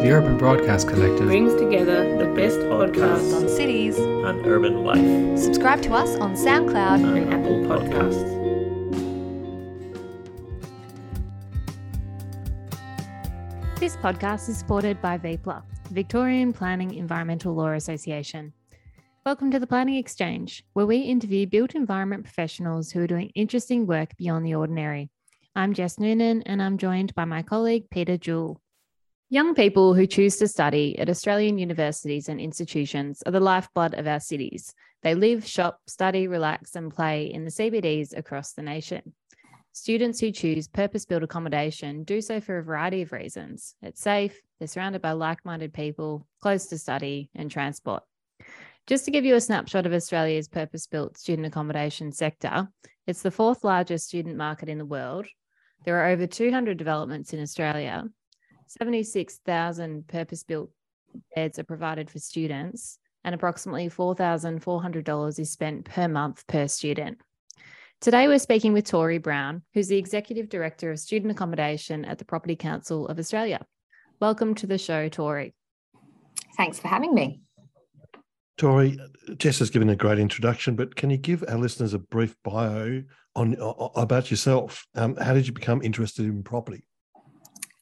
The Urban Broadcast Collective brings together the best podcasts on cities and urban life. Subscribe to us on SoundCloud and Apple Podcasts. This podcast is supported by VPLA, Victorian Planning Environmental Law Association. Welcome to the Planning Exchange, where we interview built environment professionals who are doing interesting work beyond the ordinary. I'm Jess Noonan, and I'm joined by my colleague Peter Jewell. Young people who choose to study at Australian universities and institutions are the lifeblood of our cities. They live, shop, study, relax, and play in the CBDs across the nation. Students who choose purpose built accommodation do so for a variety of reasons. It's safe, they're surrounded by like minded people, close to study, and transport. Just to give you a snapshot of Australia's purpose built student accommodation sector, it's the fourth largest student market in the world. There are over 200 developments in Australia, 76,000 purpose built beds are provided for students, and approximately $4,400 is spent per month per student. Today, we're speaking with Torie Brown, who's the Executive Director of Student Accommodation at the Property Council of Australia. Welcome to the show, Torie. Thanks for having me. Torie, Jess has given a great introduction, but can you give our listeners a brief bio on about yourself? Um, how did you become interested in property?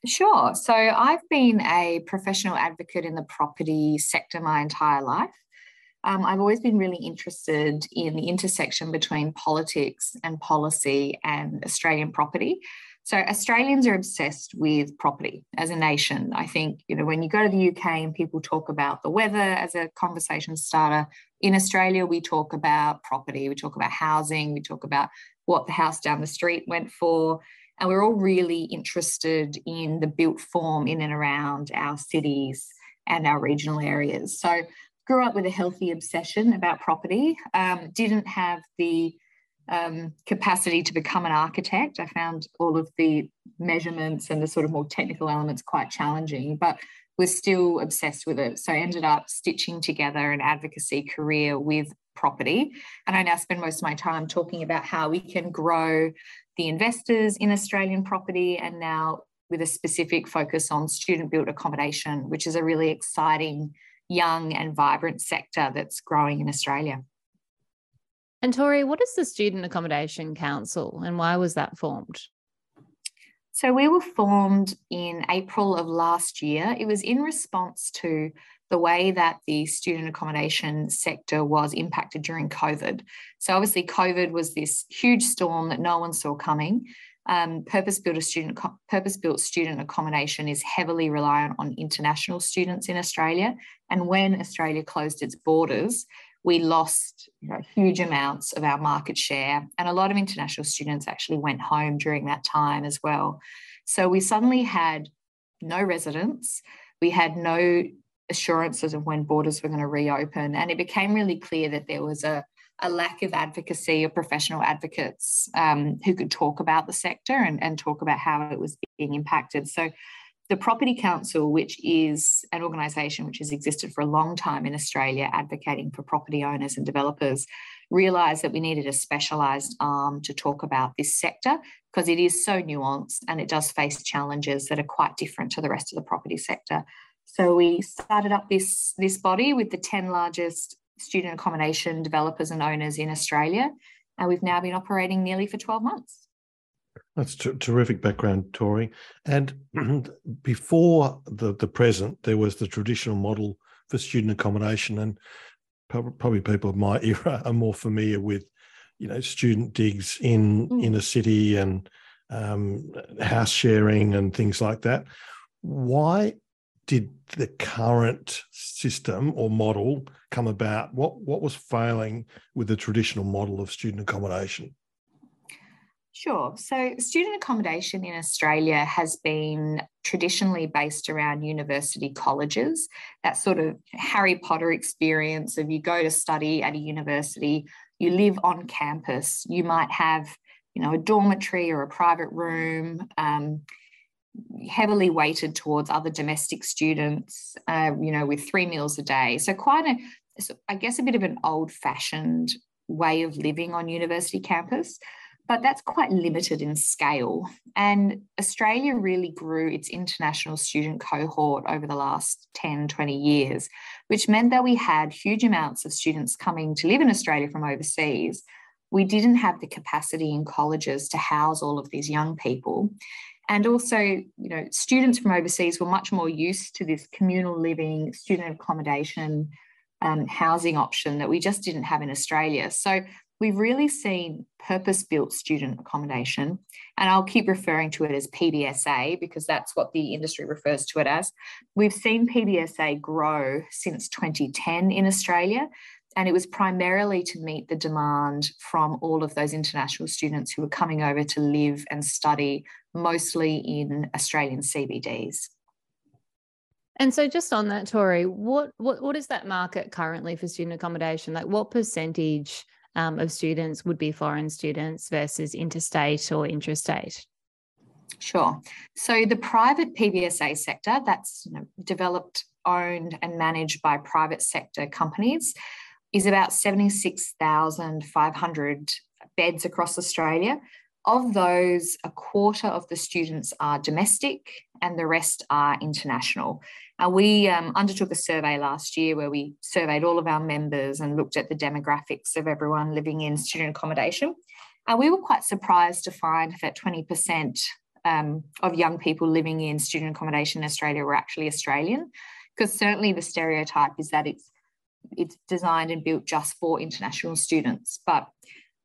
Sure. So I've been a professional advocate in the property sector my entire life. Um, I've always been really interested in the intersection between politics and policy and Australian property. So Australians are obsessed with property as a nation. I think, you know, when you go to the UK and people talk about the weather as a conversation starter, in Australia, we talk about property, we talk about housing, we talk about what the house down the street went for. And we're all really interested in the built form in and around our cities and our regional areas. So, grew up with a healthy obsession about property, um, didn't have the um, capacity to become an architect. I found all of the measurements and the sort of more technical elements quite challenging, but was still obsessed with it. So I ended up stitching together an advocacy career with property. And I now spend most of my time talking about how we can grow the investors in Australian property and now with a specific focus on student built accommodation, which is a really exciting, young, and vibrant sector that's growing in Australia. And Torie, what is the Student Accommodation Council and why was that formed? So, we were formed in April of last year. It was in response to the way that the student accommodation sector was impacted during COVID. So, obviously, COVID was this huge storm that no one saw coming. Um, purpose-built student purpose-built student accommodation is heavily reliant on international students in Australia, and when Australia closed its borders, we lost you know, huge amounts of our market share, and a lot of international students actually went home during that time as well. So we suddenly had no residents, we had no assurances of when borders were going to reopen. And it became really clear that there was a, a lack of advocacy of professional advocates um, who could talk about the sector and, and talk about how it was being impacted. So the Property Council, which is an organisation which has existed for a long time in Australia, advocating for property owners and developers, realised that we needed a specialised arm to talk about this sector because it is so nuanced and it does face challenges that are quite different to the rest of the property sector. So we started up this, this body with the 10 largest student accommodation developers and owners in Australia. And we've now been operating nearly for 12 months. That's terrific background, Torie. And before the, the present, there was the traditional model for student accommodation. And probably people of my era are more familiar with, you know, student digs in, mm. in a city and um, house sharing and things like that. Why did the current system or model come about? What what was failing with the traditional model of student accommodation? Sure. So, student accommodation in Australia has been traditionally based around university colleges. That sort of Harry Potter experience of you go to study at a university, you live on campus, you might have, you know, a dormitory or a private room. Um, heavily weighted towards other domestic students, uh, you know, with three meals a day. So quite a, I guess, a bit of an old-fashioned way of living on university campus. but that's quite limited in scale. And Australia really grew its international student cohort over the last 10, 20 years, which meant that we had huge amounts of students coming to live in Australia from overseas. We didn't have the capacity in colleges to house all of these young people. And also, you know, students from overseas were much more used to this communal living, student accommodation, um, housing option that we just didn't have in Australia. So we've really seen purpose built student accommodation, and I'll keep referring to it as PBSA because that's what the industry refers to it as. We've seen PBSA grow since 2010 in Australia, and it was primarily to meet the demand from all of those international students who were coming over to live and study mostly in Australian CBDs. And so, just on that, Torie, what what what is that market currently for student accommodation? Like, what percentage um, of students would be foreign students versus interstate or intrastate? Sure. So the private PBSA sector, that's you know, developed, owned, and managed by private sector companies, is about 76,500 beds across Australia. Of those, a quarter of the students are domestic and the rest are international. Uh, we um, undertook a survey last year where we surveyed all of our members and looked at the demographics of everyone living in student accommodation. Uh, we were quite surprised to find that 20% um, of young people living in student accommodation in Australia were actually Australian, because certainly the stereotype is that it's it's designed and built just for international students. But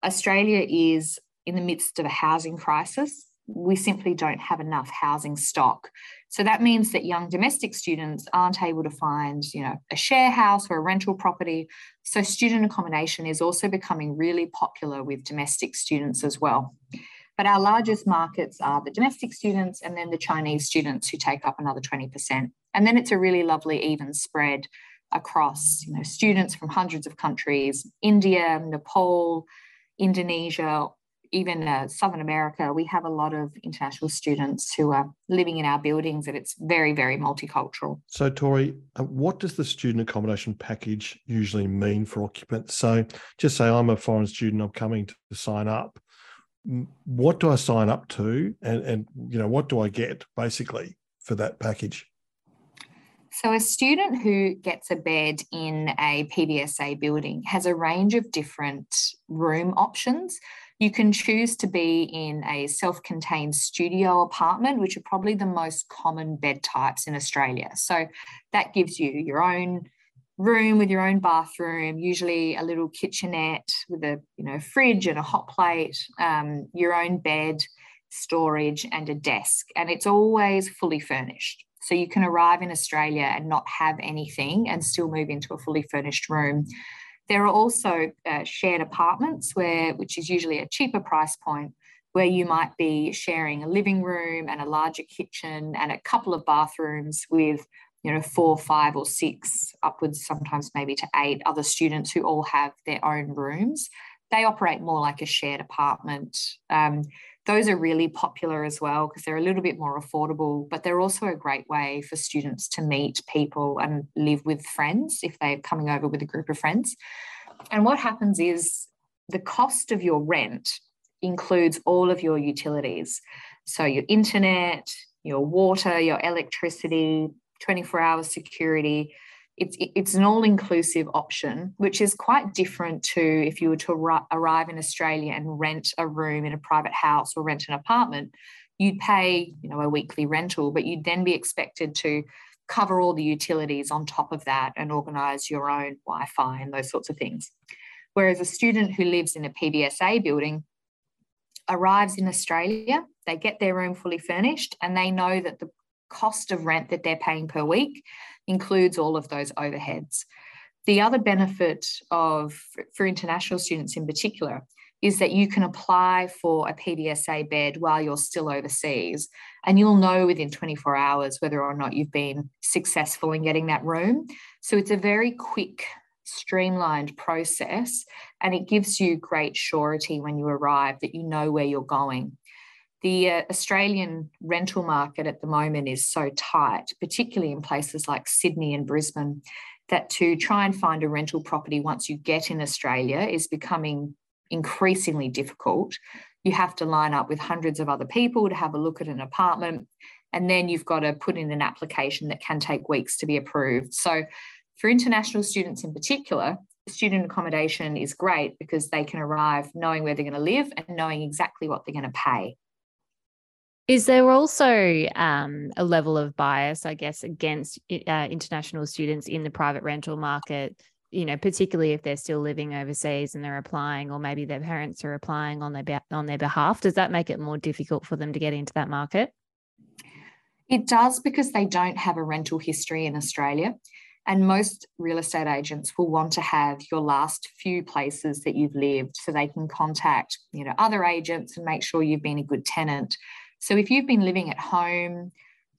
Australia is in the midst of a housing crisis. We simply don't have enough housing stock so that means that young domestic students aren't able to find, you know, a share house or a rental property. So student accommodation is also becoming really popular with domestic students as well. But our largest markets are the domestic students and then the Chinese students who take up another 20%. And then it's a really lovely even spread across, you know, students from hundreds of countries, India, Nepal, Indonesia, even uh, Southern America, we have a lot of international students who are living in our buildings, and it's very, very multicultural. So, Torie, uh, what does the student accommodation package usually mean for occupants? So, just say I'm a foreign student, I'm coming to sign up. What do I sign up to, and and you know what do I get basically for that package? So, a student who gets a bed in a PBSA building has a range of different room options. You can choose to be in a self contained studio apartment, which are probably the most common bed types in Australia. So, that gives you your own room with your own bathroom, usually a little kitchenette with a you know fridge and a hot plate, um, your own bed, storage, and a desk, and it's always fully furnished. So you can arrive in Australia and not have anything and still move into a fully furnished room. There are also uh, shared apartments where, which is usually a cheaper price point, where you might be sharing a living room and a larger kitchen and a couple of bathrooms with you know four five or six upwards sometimes maybe to eight other students who all have their own rooms. They operate more like a shared apartment. Um, those are really popular as well because they're a little bit more affordable, but they're also a great way for students to meet people and live with friends if they're coming over with a group of friends. And what happens is the cost of your rent includes all of your utilities. So your internet, your water, your electricity, 24 hour security, it's it's an all-inclusive option, which is quite different to if you were to arrive in Australia and rent a room in a private house or rent an apartment. You'd pay, you know, a weekly rental, but you'd then be expected to cover all the utilities on top of that and organise your own Wi-Fi and those sorts of things. Whereas a student who lives in a PBSA building arrives in Australia, they get their room fully furnished, and they know that the cost of rent that they're paying per week includes all of those overheads. The other benefit of for international students in particular is that you can apply for a PBSA bed while you're still overseas and you'll know within 24 hours whether or not you've been successful in getting that room. So it's a very quick streamlined process and it gives you great surety when you arrive that you know where you're going the uh, Australian rental market at the moment is so tight, particularly in places like Sydney and Brisbane, that to try and find a rental property once you get in Australia is becoming increasingly difficult. you have to line up with hundreds of other people to have a look at an apartment. And then you've got to put in an application that can take weeks to be approved. So, for international students in particular, student accommodation is great because they can arrive knowing where they're going to live and knowing exactly what they're going to pay. Is there also um, a level of bias, I guess, against uh, international students in the private rental market? You know, particularly if they're still living overseas and they're applying, or maybe their parents are applying on their be- on their behalf. Does that make it more difficult for them to get into that market? It does because they don't have a rental history in Australia. And most real estate agents will want to have your last few places that you've lived so they can contact, you know, other agents and make sure you've been a good tenant. So if you've been living at home,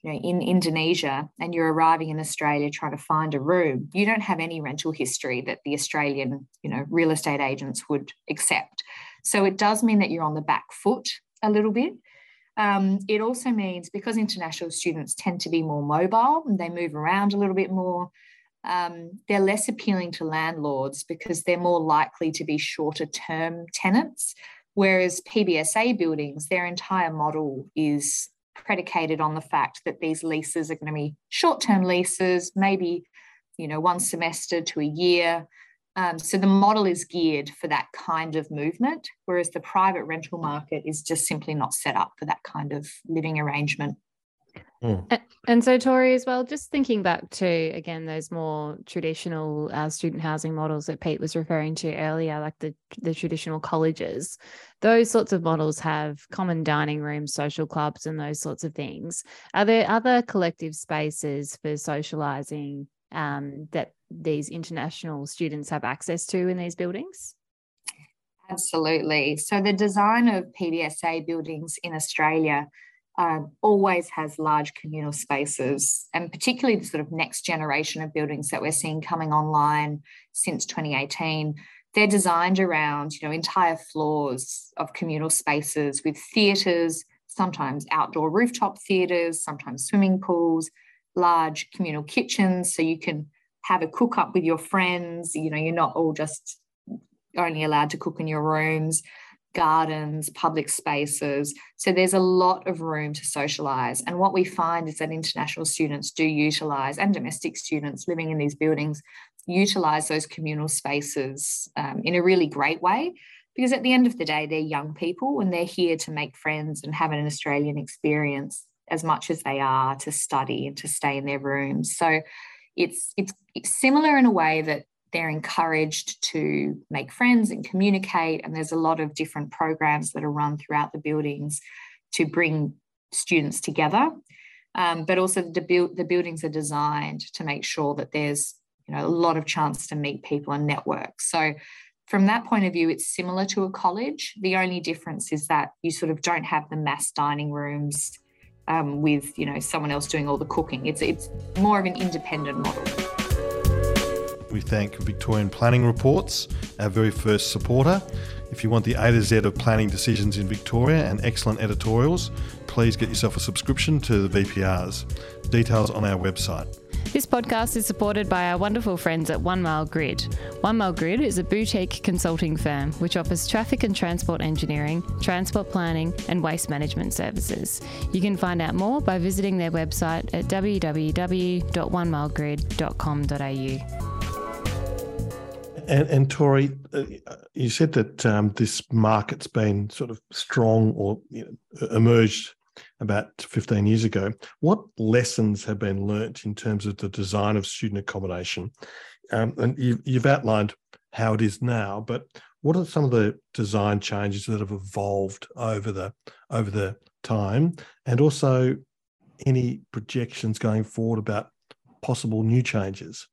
you know, in Indonesia and you're arriving in Australia trying to find a room, you don't have any rental history that the Australian, you know, real estate agents would accept. So it does mean that you're on the back foot a little bit. Um, it also means because international students tend to be more mobile and they move around a little bit more, um, they're less appealing to landlords because they're more likely to be shorter term tenants. Whereas PBSA buildings, their entire model is predicated on the fact that these leases are going to be short term leases, maybe you know one semester to a year. Um, so the model is geared for that kind of movement, whereas the private rental market is just simply not set up for that kind of living arrangement. Mm. And so, Torie, as well, just thinking back to again those more traditional uh, student housing models that Pete was referring to earlier, like the the traditional colleges, those sorts of models have common dining rooms, social clubs, and those sorts of things. Are there other collective spaces for socializing um, that these international students have access to in these buildings? Absolutely. So, the design of PBSA buildings in Australia um, always has large communal spaces, and particularly the sort of next generation of buildings that we're seeing coming online since 2018. They're designed around, you know, entire floors of communal spaces with theatres, sometimes outdoor rooftop theatres, sometimes swimming pools, large communal kitchens, so you can have a cook up with your friends. You know, you're not all just only allowed to cook in your rooms gardens, public spaces. So there's a lot of room to socialise. And what we find is that international students do utilise, and domestic students living in these buildings, utilise those communal spaces um, in a really great way. Because at the end of the day, they're young people and they're here to make friends and have an Australian experience as much as they are to study and to stay in their rooms. So it's it's, it's similar in a way that they're encouraged to make friends and communicate. And there's a lot of different programs that are run throughout the buildings to bring students together. Um, but also the, the buildings are designed to make sure that there's you know a lot of chance to meet people and network. So from that point of view, it's similar to a college. The only difference is that you sort of don't have the mass dining rooms um, with you know someone else doing all the cooking. It's it's more of an independent model. We thank Victorian Planning Reports, our very first supporter. If you want the A to Z of planning decisions in Victoria and excellent editorials, please get yourself a subscription to the VPRs. Details on our website. This podcast is supported by our wonderful friends at One Mile Grid. One Mile Grid is a boutique consulting firm which offers traffic and transport engineering, transport planning, and waste management services. You can find out more by visiting their website at www.onemilegrid.com.au. And, and Torie, uh, you said that um, this market's been sort of strong or you know, emerged about 15 years ago. What lessons have been learnt in terms of the design of student accommodation? Um, and you, you've outlined how it is now, but what are some of the design changes that have evolved over the over the time, and also any projections going forward about possible new changes?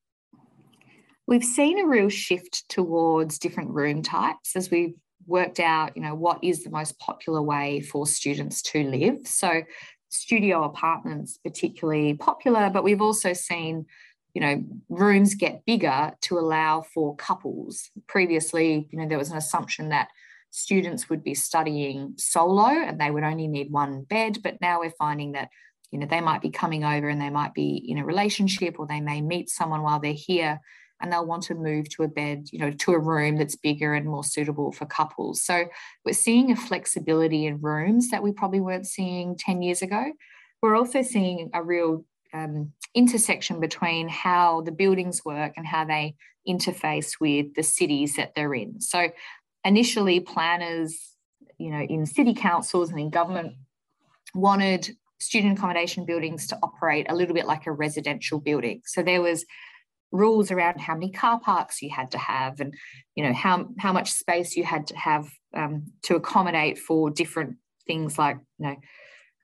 We've seen a real shift towards different room types as we've worked out, you know, what is the most popular way for students to live. So studio apartments particularly popular, but we've also seen you know rooms get bigger to allow for couples previously you know there was an assumption that students would be studying solo and they would only need one bed but now we're finding that you know they might be coming over and they might be in a relationship or they may meet someone while they're here and they'll want to move to a bed, you know, to a room that's bigger and more suitable for couples. So we're seeing a flexibility in rooms that we probably weren't seeing 10 years ago. We're also seeing a real um, intersection between how the buildings work and how they interface with the cities that they're in. So initially planners, you know, in city councils and in government wanted student accommodation buildings to operate a little bit like a residential building. So there was rules around how many car parks you had to have and you know how how much space you had to have um, to accommodate for different things like you know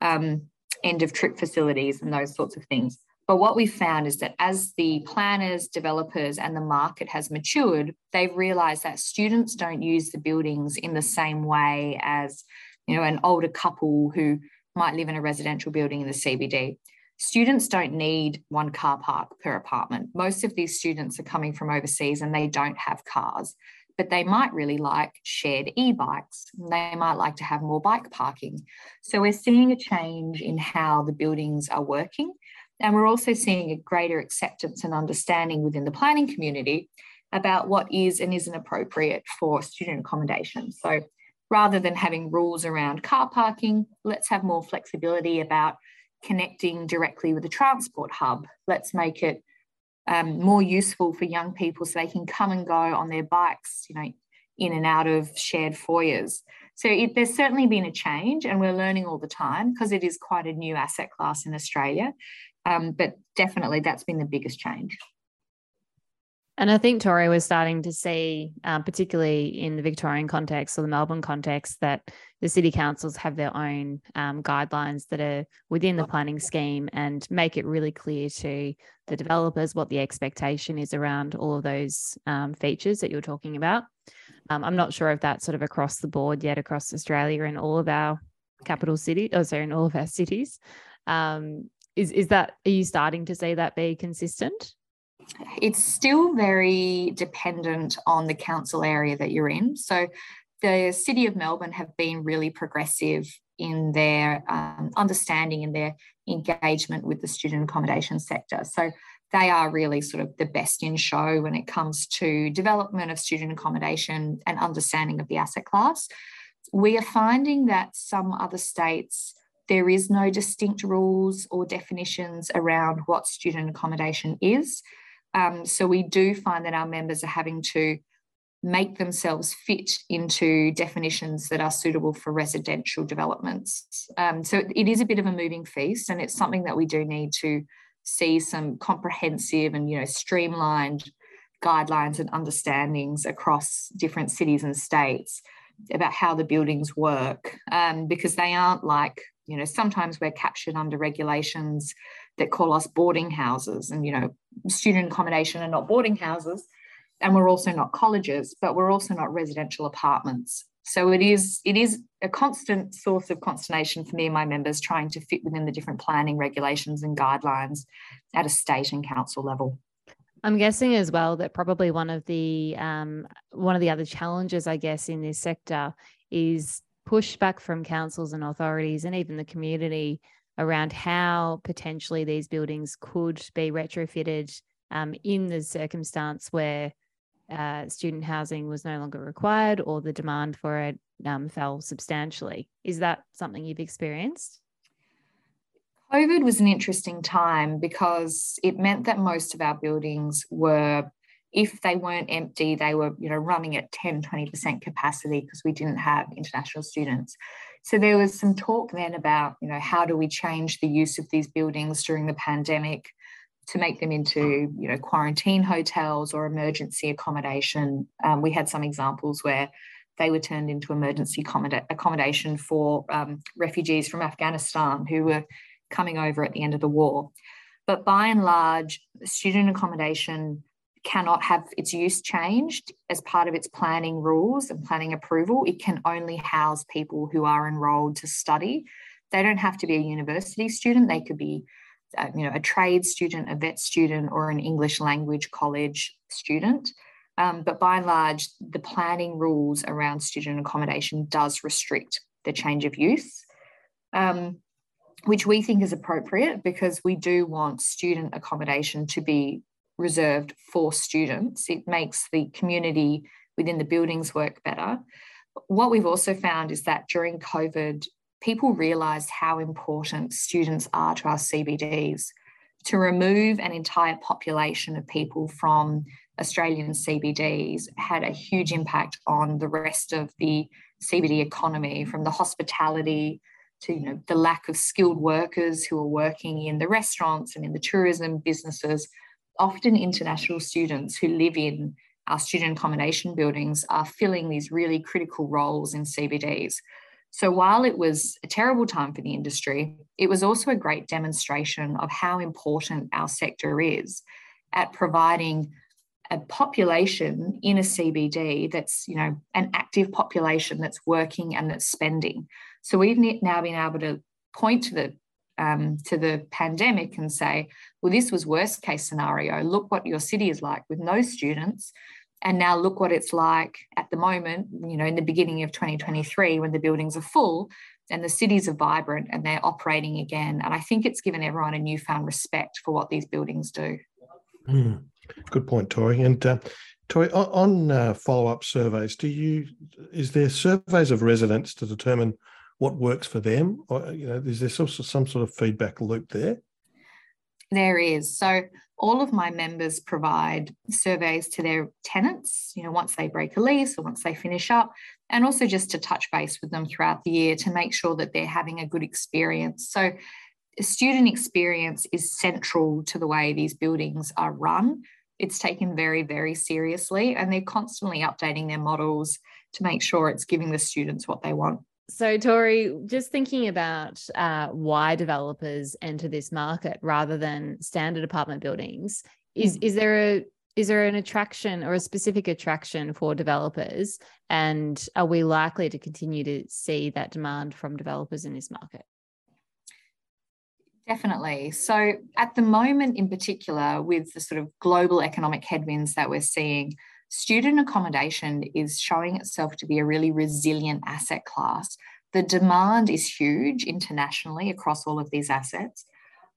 um, end of trip facilities and those sorts of things. But what we've found is that as the planners developers and the market has matured they've realized that students don't use the buildings in the same way as you know an older couple who might live in a residential building in the cbd students don't need one car park per apartment. Most of these students are coming from overseas and they don't have cars, but they might really like shared e bikes. They might like to have more bike parking. So we're seeing a change in how the buildings are working. And we're also seeing a greater acceptance and understanding within the planning community about what is and isn't appropriate for student accommodation. So rather than having rules around car parking, let's have more flexibility about connecting directly with a transport hub. Let's make it um, more useful for young people so they can come and go on their bikes, you know, in and out of shared foyers. So it, there's certainly been a change, and we're learning all the time because it is quite a new asset class in Australia. Um, but definitely, that's been the biggest change. And I think Torie was starting to see, um, particularly in the Victorian context or the Melbourne context, that the city councils have their own um, guidelines that are within the planning scheme and make it really clear to the developers what the expectation is around all of those um, features that you're talking about. Um, I'm not sure if that's sort of across the board yet across Australia in all of our capital cities, or sorry, in all of our cities. Um, is, is that, are you starting to see that be consistent? It's still very dependent on the council area that you're in. So the City of Melbourne have been really progressive in their um, understanding and their engagement with the student accommodation sector. So they are really sort of the best in show when it comes to development of student accommodation and understanding of the asset class. We are finding that some other states there is no distinct rules or definitions around what student accommodation is. Um, so we do find that our members are having to make themselves fit into definitions that are suitable for residential developments. Um, so it is a bit of a moving feast, and it's something that we do need to see some comprehensive and you know streamlined guidelines and understandings across different cities and states about how the buildings work um, because they aren't like you know sometimes we're captured under regulations that call us boarding houses and you know student accommodation and not boarding houses. And we're also not colleges but we're also not residential apartments. So it is it is a constant source of consternation for me and my members trying to fit within the different planning regulations and guidelines at a state and council level. I'm guessing as well that probably one of the um, one of the other challenges, I guess, in this sector is pushback from councils and authorities and even the community around how potentially these buildings could be retrofitted um, in the circumstance where uh, student housing was no longer required or the demand for it um, fell substantially. Is that something you've experienced? COVID was an interesting time because it meant that most of our buildings were, if they weren't empty, they were, you know, running at 10, 20% capacity because we didn't have international students. So there was some talk then about, you know, how do we change the use of these buildings during the pandemic to make them into, you know, quarantine hotels or emergency accommodation. Um, we had some examples where they were turned into emergency accommodation for um, refugees from Afghanistan who were coming over at the end of the war. But by and large, student accommodation cannot have its use changed as part of its planning rules and planning approval. It can only house people who are enrolled to study. They don't have to be a university student. They could be, uh, you know, a trade student, a vet student, or an English language college student. Um, but by and large, the planning rules around student accommodation does restrict the change of use, um, which we think is appropriate because we do want student accommodation to be reserved for students. It makes the community within the buildings work better. What we've also found is that during COVID, people realised how important students are to our CBDs. To remove an entire population of people from Australian CBDs had a huge impact on the rest of the CBD economy, from the hospitality to you know the lack of skilled workers who are working in the restaurants and in the tourism businesses. Often international students who live in our student accommodation buildings are filling these really critical roles in CBDs. So while it was a terrible time for the industry, it was also a great demonstration of how important our sector is at providing a population in a CBD that's, you know, an active population that's working and that's spending. So we've now been able to point to the um, to the pandemic and say, well, this was worst case scenario. Look what your city is like with no students. And now look what it's like at the moment, you know, in the beginning of 2023 when the buildings are full and the cities are vibrant and they're operating again. And I think it's given everyone a newfound respect for what these buildings do. Mm. Good point, Torie. And uh, Torie, on, on uh, follow-up surveys, do you is there surveys of residents to determine what works for them, or you know, is there some, some sort of feedback loop there? There is. So all of my members provide surveys to their tenants, you know, once they break a lease or once they finish up, and also just to touch base with them throughout the year to make sure that they're having a good experience. So student experience is central to the way these buildings are run it's taken very, very seriously, and they're constantly updating their models to make sure it's giving the students what they want. So, Torie, just thinking about uh, why developers enter this market rather than standard apartment buildings, is mm. is there a is there an attraction or a specific attraction for developers, and are we likely to continue to see that demand from developers in this market? Definitely. So, at the moment, in particular, with the sort of global economic headwinds that we're seeing, student accommodation is showing itself to be a really resilient asset class. The demand is huge internationally across all of these assets,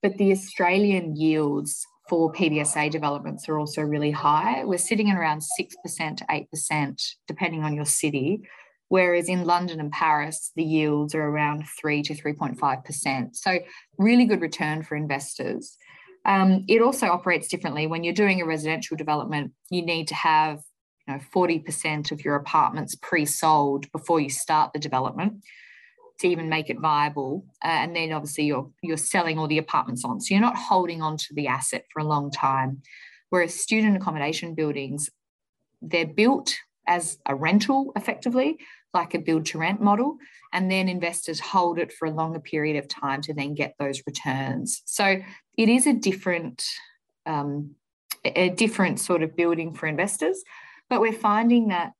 but the Australian yields for PBSA developments are also really high. We're sitting at around 6% to 8%, depending on your city, whereas in London and Paris, the yields are around 3 to 3.5%. So, really good return for investors. Um, it also operates differently. When you're doing a residential development, you need to have you know, 40% of your apartments pre sold before you start the development to even make it viable. Uh, and then obviously you're, you're selling all the apartments on. So, you're not holding on to the asset for a long time. Whereas student accommodation buildings, they're built as a rental effectively like a build to rent model. And then investors hold it for a longer period of time to then get those returns. So it is a different, um, a different sort of building for investors. But we're finding that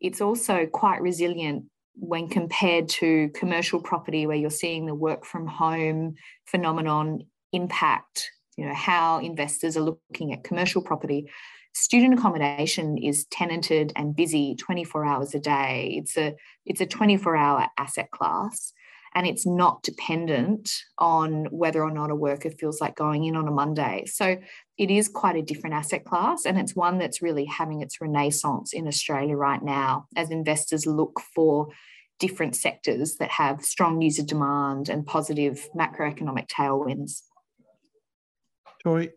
it's also quite resilient when compared to commercial property where you're seeing the work from home phenomenon impact you know how investors are looking at commercial property student accommodation is tenanted and busy 24 hours a day it's a it's a 24 hour asset class and it's not dependent on whether or not a worker feels like going in on a monday. So it is quite a different asset class and it's one that's really having its renaissance in australia right now as investors look for different sectors that have strong user demand and positive macroeconomic tailwinds Torie,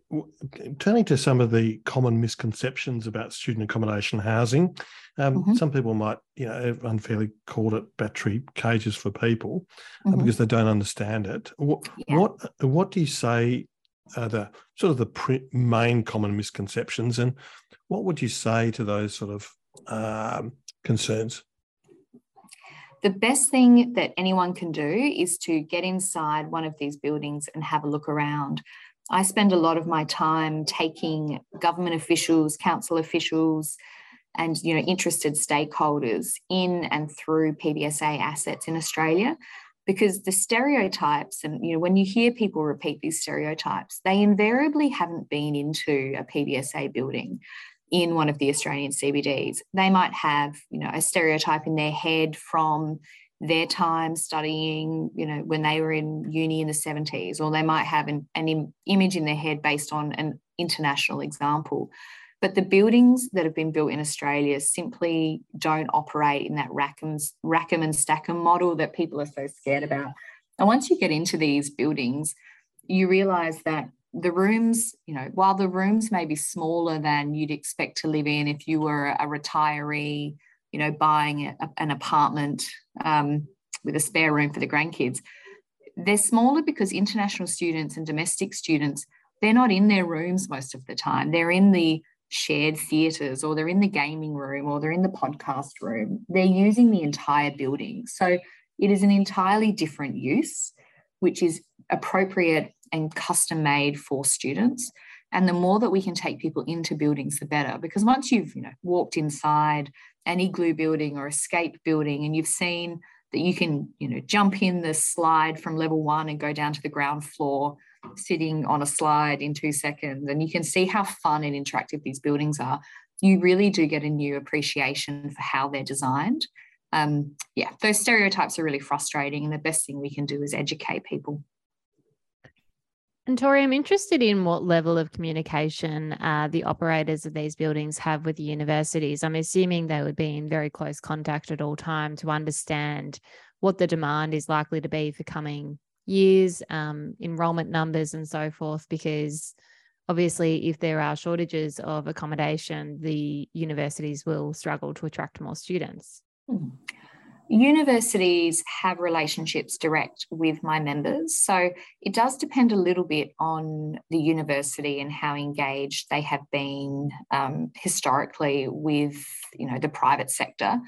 turning to some of the common misconceptions about student accommodation housing, um, mm-hmm. some people might, you know, unfairly call it battery cages for people uh, mm-hmm. because they don't understand it. What, yeah. what, what do you say are the sort of the pre- main common misconceptions, and what would you say to those sort of um, concerns? The best thing that anyone can do is to get inside one of these buildings and have a look around. I spend a lot of my time taking government officials, council officials, and you know interested stakeholders in and through PBSA assets in Australia because the stereotypes and you know when you hear people repeat these stereotypes they invariably haven't been into a PBSA building in one of the Australian CBDs they might have you know a stereotype in their head from their time studying, you know, when they were in uni in the 70s, or they might have an, an Im- image in their head based on an international example. But the buildings that have been built in Australia simply don't operate in that Rackham, Rackham and Stackham model that people are so scared about. And once you get into these buildings, you realize that the rooms, you know, while the rooms may be smaller than you'd expect to live in if you were a retiree, you know, buying a, an apartment um, with a spare room for the grandkids, they're smaller because international students and domestic students, they're not in their rooms most of the time. They're in the shared theatres or they're in the gaming room or they're in the podcast room. They're using the entire building. So it is an entirely different use, which is appropriate and custom made for students. And the more that we can take people into buildings, the better. Because once you've you know walked inside an Iglu building or Scape building, and you've seen that you can you know jump in the slide from level one and go down to the ground floor, sitting on a slide in two seconds, and you can see how fun and interactive these buildings are. You really do get a new appreciation for how they're designed. Um, yeah, those stereotypes are really frustrating, and the best thing we can do is educate people. And Torie, I'm interested in what level of communication uh, the operators of these buildings have with the universities. I'm assuming they would be in very close contact at all time to understand what the demand is likely to be for coming years, um, enrollment numbers, and so forth. Because obviously, if there are shortages of accommodation, the universities will struggle to attract more students. Hmm universities have relationships direct with my members. So it does depend a little bit on the university and how engaged they have been um, historically with you know the private sector.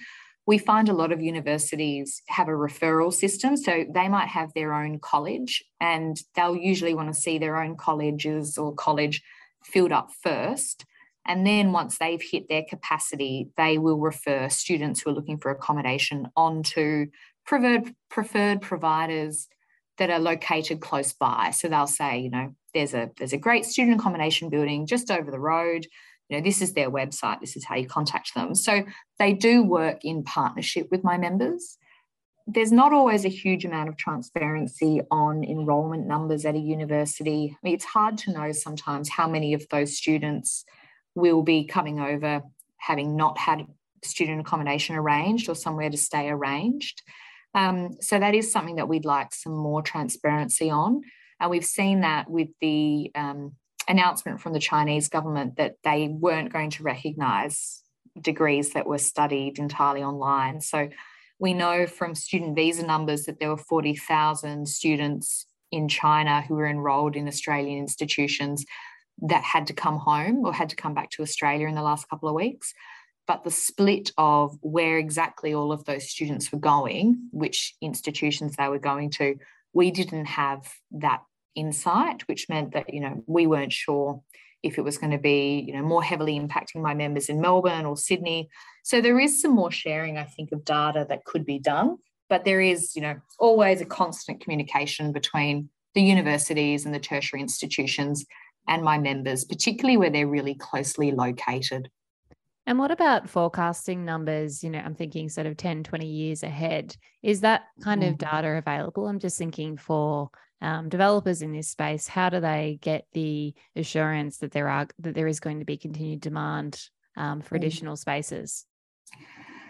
We find a lot of universities have a referral system. So they might have their own college and they'll usually want to see their own colleges or college filled up first and then once they've hit their capacity, they will refer students who are looking for accommodation onto preferred, preferred providers that are located close by. So they'll say, you know, there's a there's a great student accommodation building just over the road. You know, this is their website. This is how you contact them. So they do work in partnership with my members. There's not always a huge amount of transparency on enrolment numbers at a university. I mean, it's hard to know sometimes how many of those students will be coming over having not had student accommodation arranged or somewhere to stay arranged. Um, so that is something that we'd like some more transparency on. And we've seen that with the um, announcement from the Chinese government that they weren't going to recognise degrees that were studied entirely online. So we know from student visa numbers that there were 40,000 students in China who were enrolled in Australian institutions that had to come home or had to come back to Australia in the last couple of weeks. But the split of where exactly all of those students were going, which institutions they were going to, we didn't have that insight, which meant that, you know, we weren't sure if it was going to be, you know, more heavily impacting my members in Melbourne or Sydney. So there is some more sharing, I think, of data that could be done. But there is, you know, always a constant communication between the universities and the tertiary institutions and my members, particularly where they're really closely located. And what about forecasting numbers? You know, I'm thinking sort of 10, 20 years ahead. Is that kind mm. of data available? I'm just thinking for um, developers in this space, how do they get the assurance that there are that there is going to be continued demand um, for mm. additional spaces?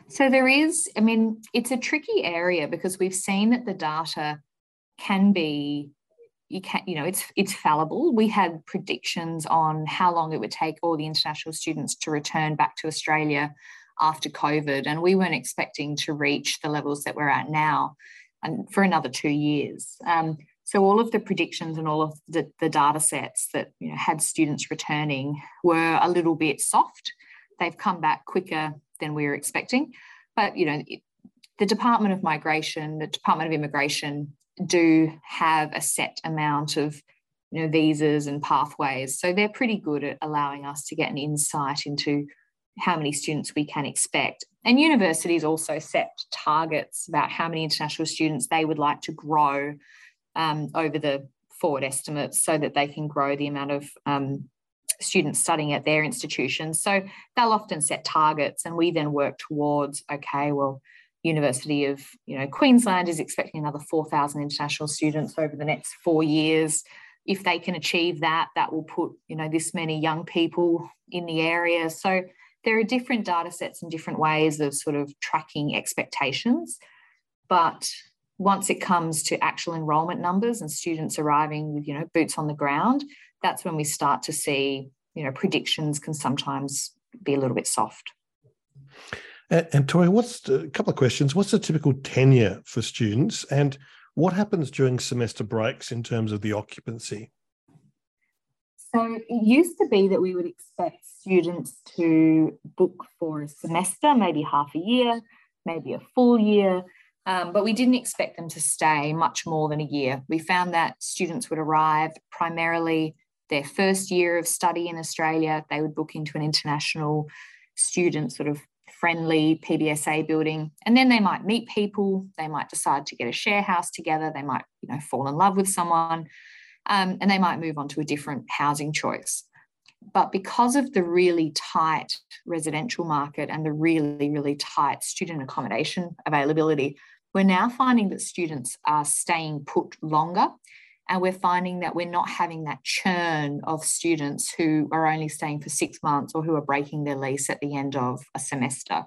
So there is, I mean, it's a tricky area because we've seen that the data can be you can't you know it's it's fallible. We had predictions on how long it would take all the international students to return back to australia after covid and we weren't expecting to reach the levels that we're at now and for another two years. Um, so all of the predictions and all of the, the data sets that you know, had students returning were a little bit soft. They've come back quicker than we were expecting. But you know it, the department of migration the department of immigration do have a set amount of you know visas and pathways. So they're pretty good at allowing us to get an insight into how many students we can expect. And universities also set targets about how many international students they would like to grow um, over the forward estimates so that they can grow the amount of um, students studying at their institutions. So they'll often set targets and we then work towards okay well University of you know Queensland is expecting another 4,000 international students over the next four years. If they can achieve that, that will put you know this many young people in the area. So there are different data sets and different ways of sort of tracking expectations. But once it comes to actual enrolment numbers and students arriving with you know boots on the ground, that's when we start to see you know predictions can sometimes be a little bit soft. And, and Torie, what's the, a couple of questions? What's the typical tenure for students, and what happens during semester breaks in terms of the occupancy? So it used to be that we would expect students to book for a semester, maybe half a year, maybe a full year, um, but we didn't expect them to stay much more than a year. We found that students would arrive primarily their first year of study in Australia, they would book into an international student sort of friendly PBSA building. And then they might meet people, they might decide to get a share house together, they might, you know, fall in love with someone, um, and they might move on to a different housing choice. But because of the really tight residential market and the really, really tight student accommodation availability, we're now finding that students are staying put longer and we're finding that we're not having that churn of students who are only staying for six months or who are breaking their lease at the end of a semester.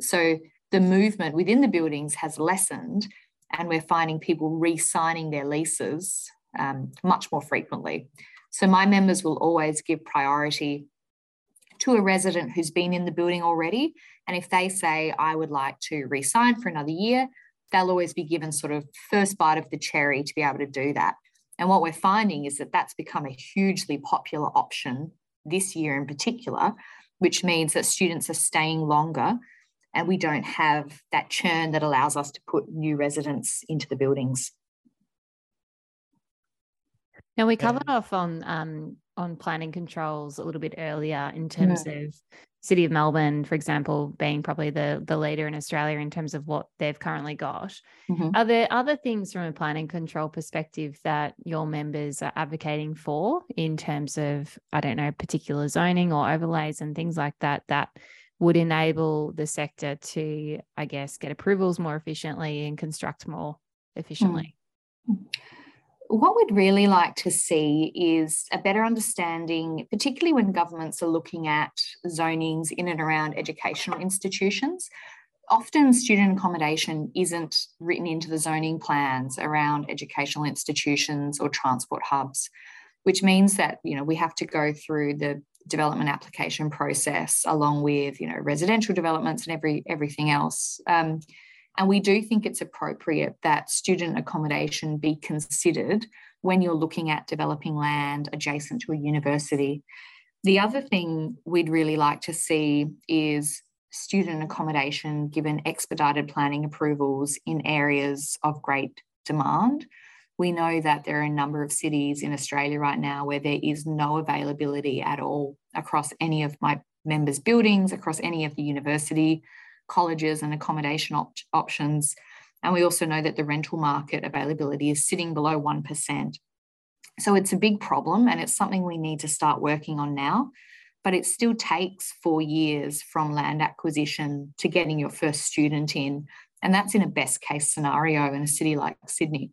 So the movement within the buildings has lessened, and we're finding people re signing their leases um, much more frequently. So my members will always give priority to a resident who's been in the building already. And if they say, I would like to re sign for another year, they'll always be given sort of first bite of the cherry to be able to do that. And what we're finding is that that's become a hugely popular option this year in particular, which means that students are staying longer and we don't have that churn that allows us to put new residents into the buildings. Now we covered off on um, on planning controls a little bit earlier in terms yeah. of City of Melbourne, for example, being probably the the leader in Australia in terms of what they've currently got. Mm-hmm. Are there other things from a planning control perspective that your members are advocating for in terms of I don't know particular zoning or overlays and things like that that would enable the sector to I guess get approvals more efficiently and construct more efficiently? Mm-hmm what we'd really like to see is a better understanding, particularly when governments are looking at zonings in and around educational institutions. Often, student accommodation isn't written into the zoning plans around educational institutions or transport hubs, which means that you know we have to go through the development application process along with you know residential developments and every everything else. Um, and we do think it's appropriate that student accommodation be considered when you're looking at developing land adjacent to a university. The other thing we'd really like to see is student accommodation given expedited planning approvals in areas of great demand. We know that there are a number of cities in Australia right now where there is no availability at all across any of my members' buildings, across any of the university colleges and accommodation op- options. And we also know that the rental market availability is sitting below 1%. So it's a big problem and it's something we need to start working on now. But it still takes four years from land acquisition to getting your first student in. And that's in a best case scenario in a city like Sydney.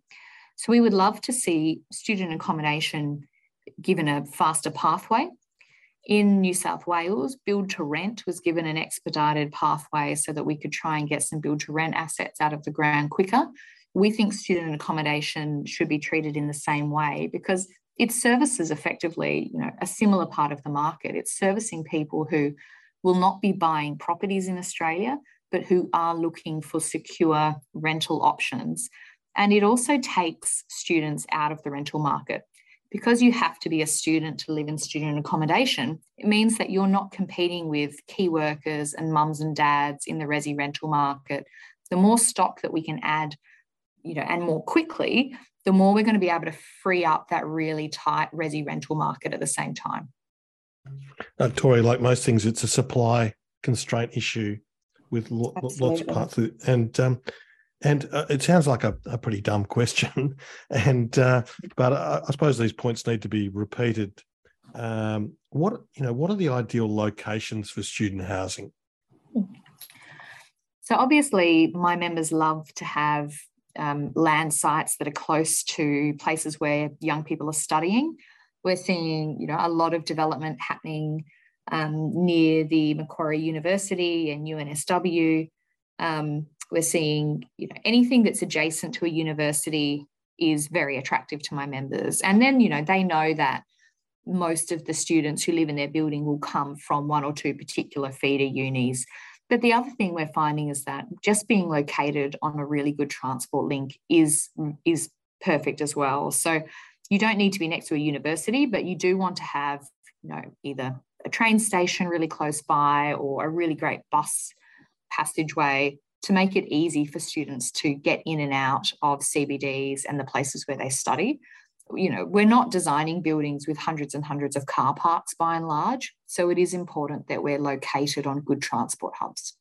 So we would love to see student accommodation given a faster pathway in New South Wales, build to rent was given an expedited pathway so that we could try and get some build to rent assets out of the ground quicker. We think student accommodation should be treated in the same way because it services effectively, you know, a similar part of the market. It's servicing people who will not be buying properties in Australia, but who are looking for secure rental options. And it also takes students out of the rental market because you have to be a student to live in student accommodation, it means that you're not competing with key workers and mums and dads in the resi rental market. The more stock that we can add, you know, and more quickly, the more we're going to be able to free up that really tight resi rental market at the same time. Uh, Torie, like most things, it's a supply constraint issue with lo- lots of parts of it. And um, and uh, it sounds like a, a, pretty dumb question, and uh, but I, I, suppose these points need to be repeated. Um, what you know, what are the ideal locations for student housing? So, obviously, my members love to have um, land sites that are close to places where young people are studying. We're seeing, you know, a lot of development happening um, near the Macquarie University and UNSW. Um, we're seeing, you know, anything that's adjacent to a university is very attractive to my members. And then, you know, they know that most of the students who live in their building will come from one or two particular feeder unis. But the other thing we're finding is that just being located on a really good transport link is, is perfect as well. So you don't need to be next to a university, but you do want to have, you know, either a train station really close by or a really great bus passageway to make it easy for students to get in and out of CBDs and the places where they study. You know, we're not designing buildings with hundreds and hundreds of car parks by and large. So it is important that we're located on good transport hubs.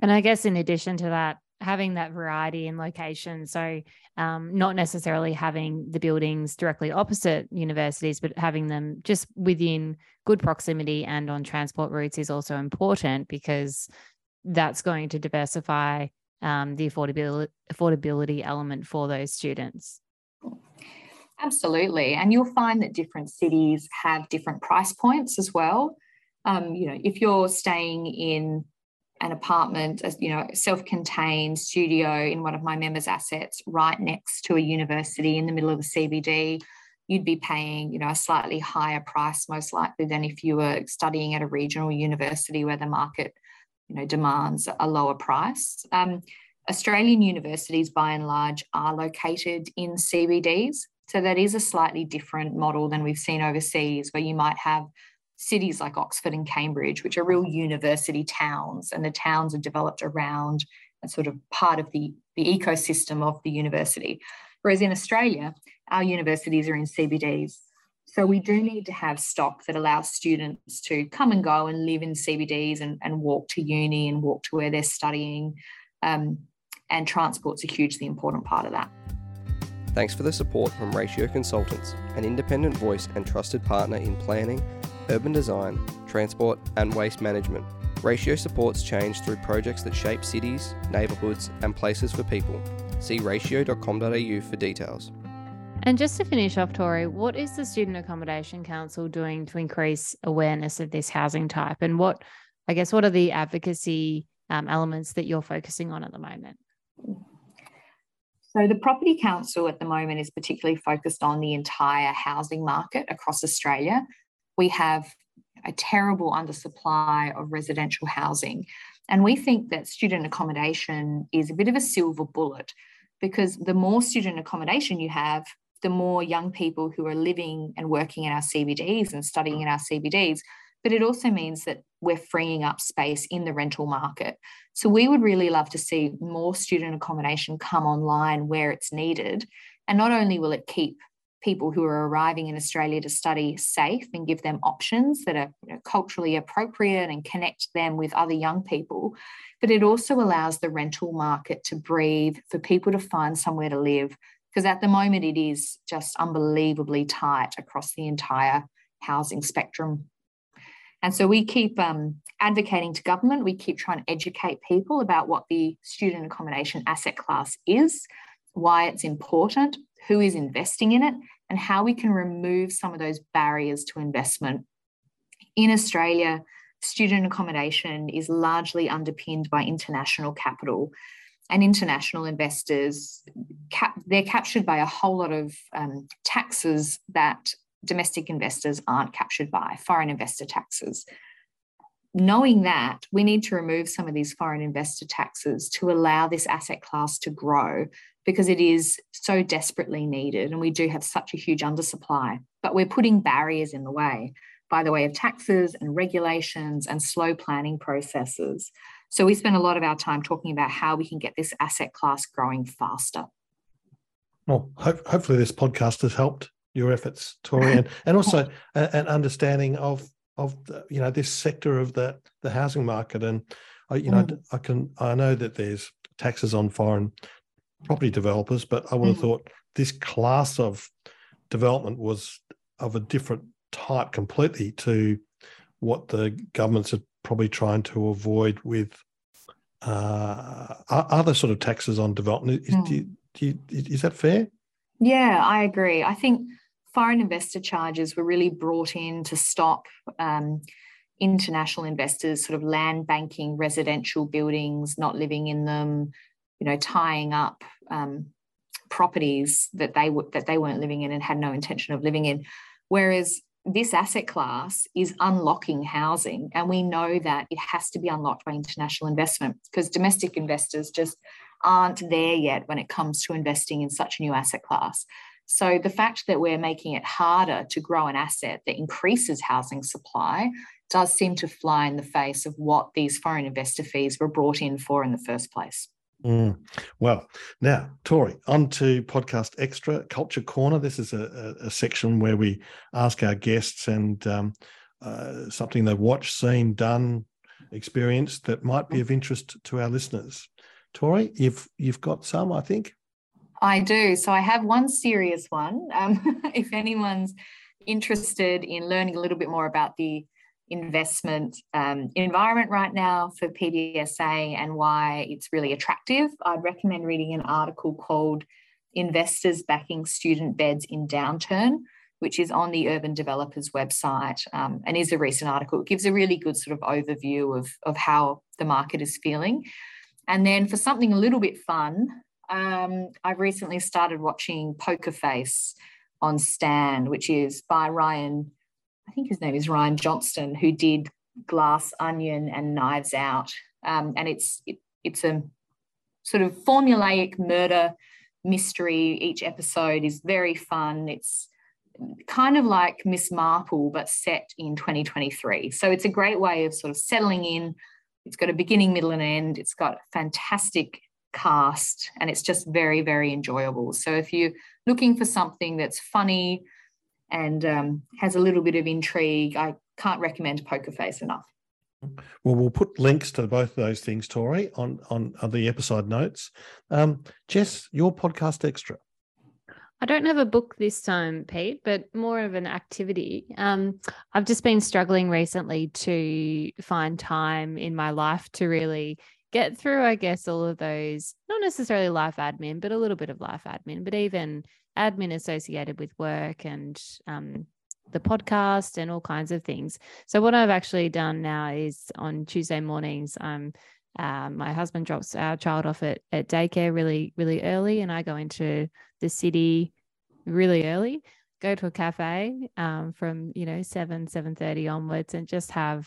And I guess in addition to that, having that variety in location. So, um, not necessarily having the buildings directly opposite universities, but having them just within good proximity and on transport routes is also important because that's going to diversify um, the affordability affordability element for those students. Absolutely, and you'll find that different cities have different price points as well. Um, you know, if you're staying in an apartment, you know, self-contained studio in one of my members' assets, right next to a university in the middle of the CBD, you'd be paying, you know, a slightly higher price most likely than if you were studying at a regional university where the market you know, demands a lower price. Um, Australian universities, by and large, are located in CBDs. So that is a slightly different model than we've seen overseas, where you might have cities like Oxford and Cambridge, which are real university towns, and the towns are developed around a sort of part of the, the ecosystem of the university. Whereas in Australia, our universities are in CBDs. So we do need to have stock that allows students to come and go and live in CBDs and, and walk to uni and walk to where they're studying. Um, and transport's a hugely important part of that. Thanks for the support from Ratio Consultants, an independent voice and trusted partner in planning, urban design, transport, and waste management. Ratio supports change through projects that shape cities, neighbourhoods, and places for people. See ratio.com.au for details. And just to finish off, Torie, what is the Student Accommodation Council doing to increase awareness of this housing type? And what, I guess, what are the advocacy um, elements that you're focusing on at the moment? So, the Property Council at the moment is particularly focused on the entire housing market across Australia. We have a terrible undersupply of residential housing. And we think that student accommodation is a bit of a silver bullet because the more student accommodation you have, the more young people who are living and working in our CBDs and studying in our CBDs. But it also means that we're freeing up space in the rental market. So we would really love to see more student accommodation come online where it's needed. And not only will it keep people who are arriving in Australia to study safe and give them options that are you know, culturally appropriate and connect them with other young people, but it also allows the rental market to breathe for people to find somewhere to live because at the moment it is just unbelievably tight across the entire housing spectrum. And so we keep um, advocating to government, we keep trying to educate people about what the student accommodation asset class is, why it's important, who is investing in it, and how we can remove some of those barriers to investment. In Australia, student accommodation is largely underpinned by international capital and international investors, cap- they're captured by a whole lot of um, taxes that domestic investors aren't captured by, foreign investor taxes. Knowing that, we need to remove some of these foreign investor taxes to allow this asset class to grow because it is so desperately needed and we do have such a huge undersupply. But we're putting barriers in the way by the way of taxes and regulations and slow planning processes. So we spend a lot of our time talking about how we can get this asset class growing faster. Well, ho- hopefully this podcast has helped your efforts, Torie, and, and also an understanding of of the, you know this sector of the the housing market. And I, you know, mm. I can I know that there's taxes on foreign property developers, but I would have mm. thought this class of development was of a different type completely to what the governments are probably trying to avoid with uh, other sort of taxes on development. Is, Mm. do you, do you, is that fair? Yeah, I agree. I think foreign investor charges were really brought in to stop um, international investors sort of land banking residential buildings, not living in them, you know, tying up um, properties that they w- that they weren't living in and had no intention of living in. Whereas this asset class is unlocking housing, and we know that it has to be unlocked by international investment because domestic investors just aren't there yet when it comes to investing in such a new asset class. So the fact that we're making it harder to grow an asset that increases housing supply does seem to fly in the face of what these foreign investor fees were brought in for in the first place. Mm. Well, now, Torie, on to podcast extra culture corner. This is a, a, a section where we ask our guests and um, uh, something they've watched, seen, done, experienced that might be of interest to our listeners. Torie, you've you've got some, I think. I do. So I have one serious one. Um, if anyone's interested in learning a little bit more about the investment um, environment right now for PBSA and why it's really attractive, I'd recommend reading an article called Investors Backing Student Beds in Downturn, which is on the Urban Developers website um, and is a recent article. It gives a really good sort of overview of, of how the market is feeling. And then for something a little bit fun, um, I've recently started watching Poker Face on Stan, which is by Rian, I think his name is Rian Johnson, who did Glass Onion and Knives Out. Um, and it's it, it's a sort of formulaic murder mystery. Each episode is very fun. It's kind of like Miss Marple, but set in 2023. So it's a great way of sort of settling in. It's got a beginning, middle, and end. It's got fantastic cast and it's just very very enjoyable so if you're looking for something that's funny and um, has a little bit of intrigue i can't recommend poker face enough Well, we'll put links to both of those things, Torie, on on, on the episode notes. Um, Jess, your podcast extra. I don't have a book this time, Pete, but more of an activity. Um, I've just been struggling recently to find time in my life to really get through, I guess, all of those, not necessarily life admin, but a little bit of life admin, but even admin associated with work and um, the podcast and all kinds of things. So, what I've actually done now is on Tuesday mornings, um, uh, my husband drops our child off at, at daycare really, really early, and I go into the city really early, go to a cafe um, from, you know, 7, 7.30 onwards and just have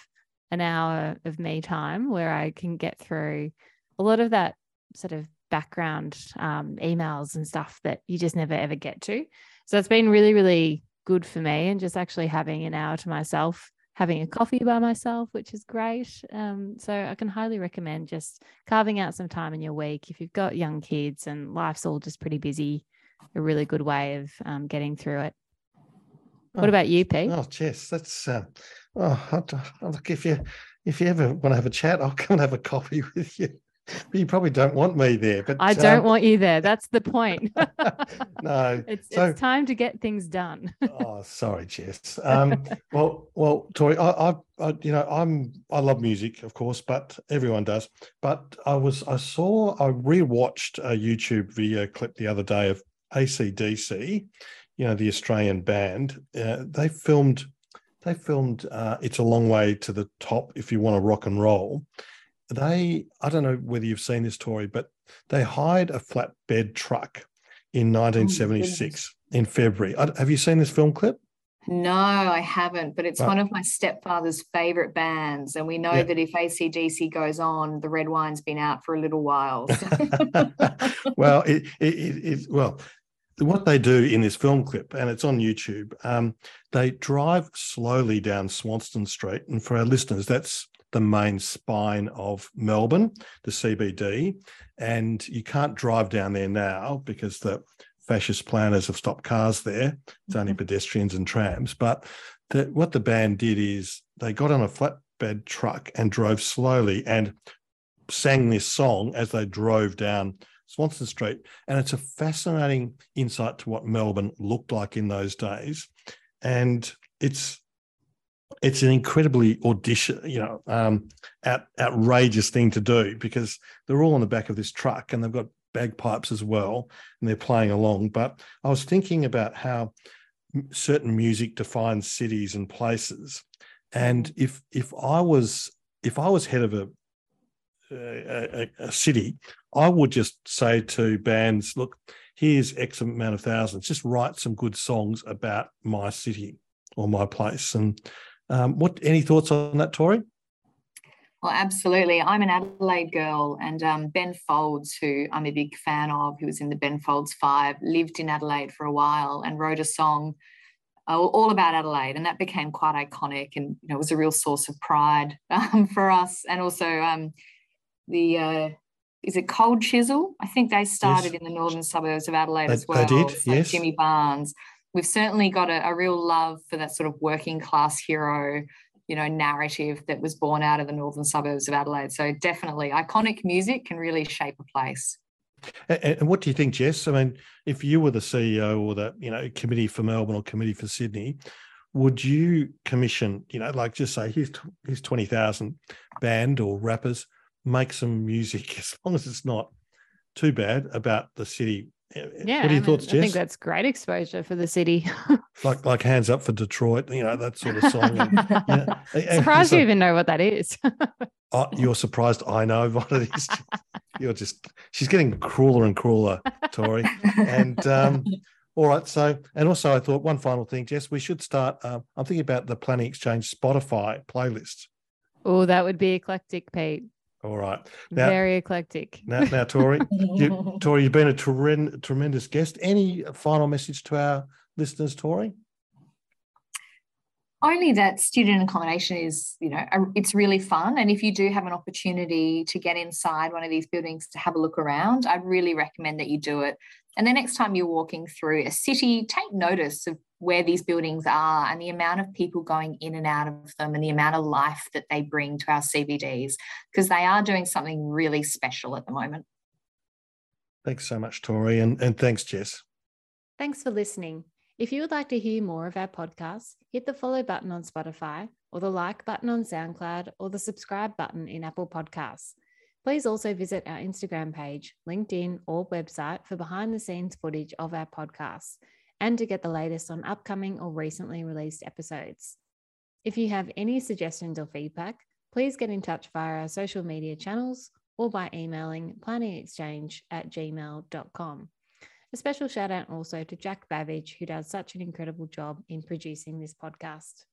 an hour of me time where I can get through a lot of that sort of background um, emails and stuff that you just never ever get to. So it's been really, really good for me and just actually having an hour to myself, having a coffee by myself, which is great. Um, so I can highly recommend just carving out some time in your week if you've got young kids and life's all just pretty busy. A really good way of um, getting through it. What Oh, about you, Pete? Oh, Jess, that's uh, oh, I d- I look if you if you ever want to have a chat, I'll come and have a coffee with you. But you probably don't want me there. But I don't um, want you there. That's the point. no. it's, So- it's time to get things done. oh, sorry, Jess. Um, well, well, Torie, I, I, I, you know, I'm, I love music, of course, but everyone does. But I was, I saw, I rewatched a YouTube video clip the other day of ACDC, you know, the Australian band. Uh, they filmed, they filmed. Uh, it's a long way to the top if you want to rock and roll. They, I don't know whether you've seen this, Torie, but they hired a flatbed truck in 1976 in February. I- Have you seen this film clip? no i haven't but it's Right. one of my stepfather's favorite bands and we know Yeah. that if acdc goes on the red wine's been out for a little while so- well, it, it, it, it well, what they do in this film clip, and it's on YouTube, um, they drive slowly down Swanston Street, and for our listeners, that's the main spine of Melbourne, the CBD, and you can't drive down there now because the fascist planners have stopped cars there. It's only mm-hmm. pedestrians and trams. But the, what the band did is they got on a flatbed truck and drove slowly and sang this song as they drove down Swanston Street. And it's a fascinating insight to what Melbourne looked like in those days. And it's it's an incredibly audition, you know, um, out, outrageous thing to do because they're all on the back of this truck and they've got bagpipes as well and they're playing along. But I was thinking about how certain music defines cities and places, and if if I was if I was head of a a, a city, I would just say to bands, look, here's X amount of thousands, just write some good songs about my city or my place. And um, what any thoughts on that, Torie? Well, absolutely. I'm an Adelaide girl, and um, Ben Folds, who I'm a big fan of, who was in the Ben Folds Five, lived in Adelaide for a while and wrote a song uh, all about Adelaide, and that became quite iconic, and you know, was a real source of pride um, for us. And also, um, the uh, is it Cold Chisel? I think they started yes. in the northern suburbs of Adelaide they, as well. They did, yes. Jimmy Barnes we've certainly got a, a real love for that sort of working class hero you know narrative that was born out of the northern suburbs of Adelaide. So definitely, iconic music can really shape a place. And, what do you think, Jess? I mean, if you were the CEO or the you know committee for Melbourne or committee for Sydney, would you commission you know like just say here's here's twenty thousand band or rappers make some music as long as it's not too bad about the city yeah, what are your thoughts, Jess? I think that's great exposure for the city. like like hands up for Detroit, you know that sort of song. And, Surprised so, you even know what that is. oh, you're surprised I know what it is. You're just she's getting crueler and crueler, Torie. And um, all right, so and also I thought one final thing, Jess, we should start. Um, I'm thinking about the Planning Exchange Spotify playlist. Oh, that would be eclectic, Pete. All right. Now, Very eclectic. Now, now Torie, you, Torie, you've been a tremendous, tremendous guest. Any final message to our listeners, Torie? Only that student accommodation is, you know, it's really fun. And if you do have an opportunity to get inside one of these buildings to have a look around, I'd really recommend that you do it. And the next time you're walking through a city, take notice of where these buildings are and the amount of people going in and out of them and the amount of life that they bring to our CBDs, because they are doing something really special at the moment. Thanks so much, Torie, and, and thanks, Jess. Thanks for listening. If you would like to hear more of our podcasts, hit the follow button on Spotify or the like button on SoundCloud or the subscribe button in Apple Podcasts. Please also visit our Instagram page, LinkedIn, or website for behind the scenes footage of our podcasts and to get the latest on upcoming or recently released episodes. If you have any suggestions or feedback, please get in touch via our social media channels or by emailing planningexchange at gmail.com. A special shout out also to Jack Babbage, who does such an incredible job in producing this podcast.